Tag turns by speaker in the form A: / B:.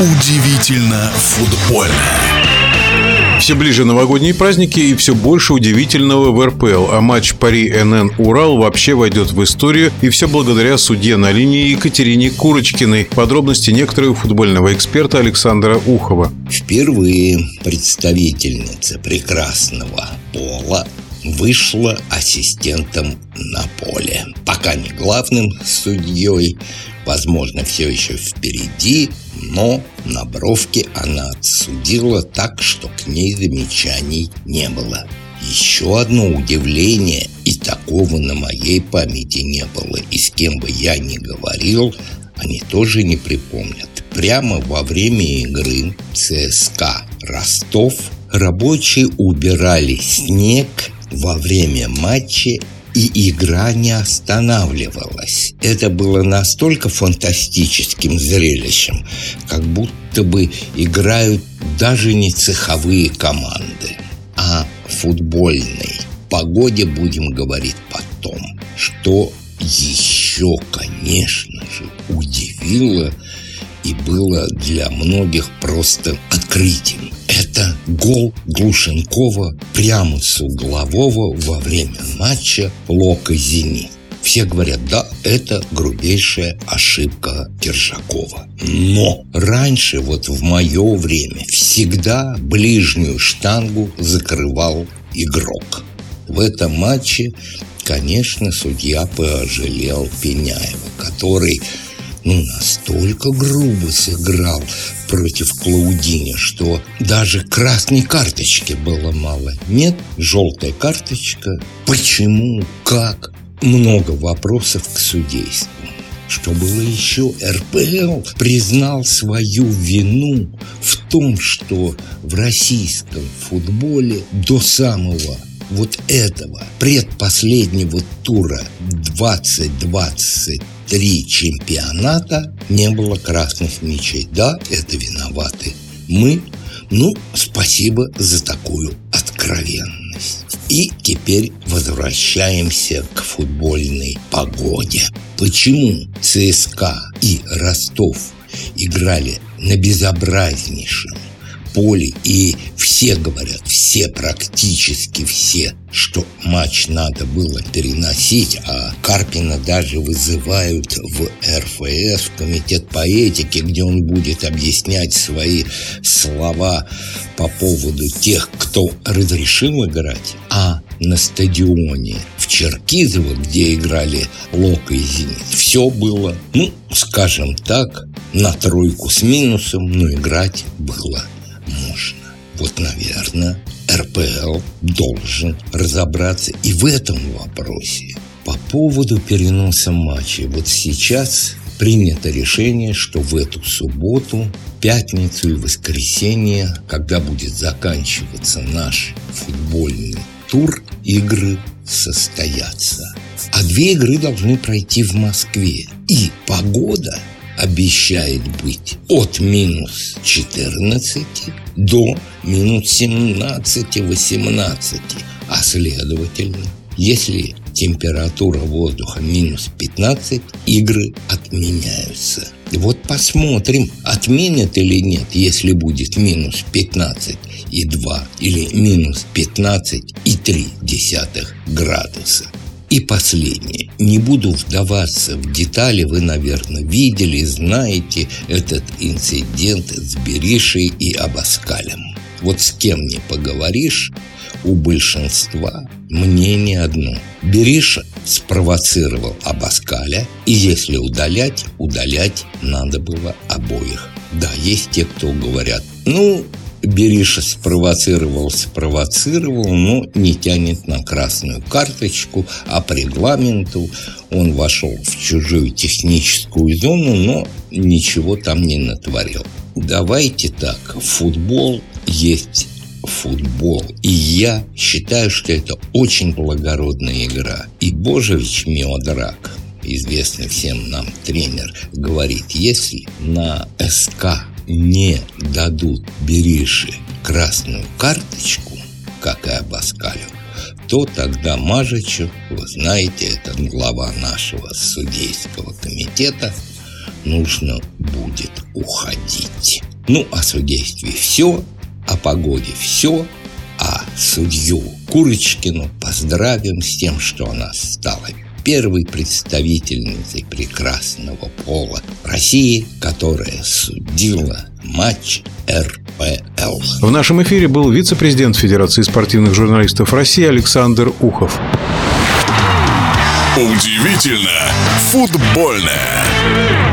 A: Удивительно футбольно.
B: Все ближе новогодние праздники и все больше удивительного в РПЛ, а матч Пари НН Урал вообще войдет в историю и все благодаря судье на линии Екатерине Курочкиной. Подробности некоторые у футбольного эксперта Александра Ухова.
C: Впервые представительница прекрасного пола вышла ассистентом на поле. Пока не главным судьей, возможно, все еще впереди, но на бровке она отсудила так, что к ней замечаний не было. Еще одно удивление, и такого на моей памяти не было, и с кем бы я ни говорил, они тоже не припомнят. Прямо во время игры ЦСКА Ростов рабочие убирали снег во время матча и игра не останавливалась. Это было настолько фантастическим зрелищем, как будто бы играют даже не цеховые команды, а футбольные. Погоде будем говорить потом. Что еще, конечно же, удивило и было для многих просто открытием. Это гол Глушенкова прямо с углового во время матча Лока Зенит. Все говорят, да, это грубейшая ошибка Киржакова. Но раньше, вот в мое время, всегда ближнюю штангу закрывал игрок. В этом матче, конечно, судья пожалел Пеняева, который ну, настолько грубо сыграл против Клаудини, что даже красной карточки было мало. Нет, желтая карточка. Почему? Как? Много вопросов к судейству. Что было еще? РПЛ признал свою вину в том, что в российском футболе до самого вот этого предпоследнего тура 2020 три чемпионата не было красных мячей. Да, это виноваты мы. Ну, спасибо за такую откровенность. И теперь возвращаемся к футбольной погоде. Почему ЦСКА и Ростов играли на безобразнейшем поле, и все говорят, все практически все, что матч надо было переносить, а Карпина даже вызывают в РФС, в комитет по этике, где он будет объяснять свои слова по поводу тех, кто разрешил играть, а на стадионе в Черкизово, где играли Лока и Зенит, все было, ну, скажем так, на тройку с минусом, но играть было. Вот, наверное, РПЛ должен разобраться и в этом вопросе. По поводу переноса матчей. Вот сейчас принято решение, что в эту субботу, пятницу и воскресенье, когда будет заканчиваться наш футбольный тур, игры состоятся. А две игры должны пройти в Москве. И погода обещает быть от минус 14 до минус 17-18. А следовательно, если температура воздуха минус 15, игры отменяются. Вот посмотрим, отменят или нет, если будет минус 15 и 2 или минус 15 и 3 десятых градуса. И последнее. Не буду вдаваться в детали, вы, наверное, видели, знаете этот инцидент с Беришей и Абаскалем. Вот с кем не поговоришь, у большинства мнение одно. Бериша спровоцировал Абаскаля, и если удалять, удалять надо было обоих. Да, есть те, кто говорят, ну, Бериша спровоцировал, спровоцировал, но не тянет на красную карточку, а по регламенту он вошел в чужую техническую зону, но ничего там не натворил. Давайте так, футбол есть футбол. И я считаю, что это очень благородная игра. И Божевич Меодрак, известный всем нам тренер, говорит, если на СК не дадут Бериши красную карточку, как и Абаскалю, то тогда Мажичу, вы знаете, это глава нашего судейского комитета, нужно будет уходить. Ну, о судействе все, о погоде все, а судью Курочкину поздравим с тем, что она стала первой представительницей прекрасного пола России, которая судила матч РПЛ.
B: В нашем эфире был вице-президент Федерации спортивных журналистов России Александр Ухов.
A: Удивительно футбольное.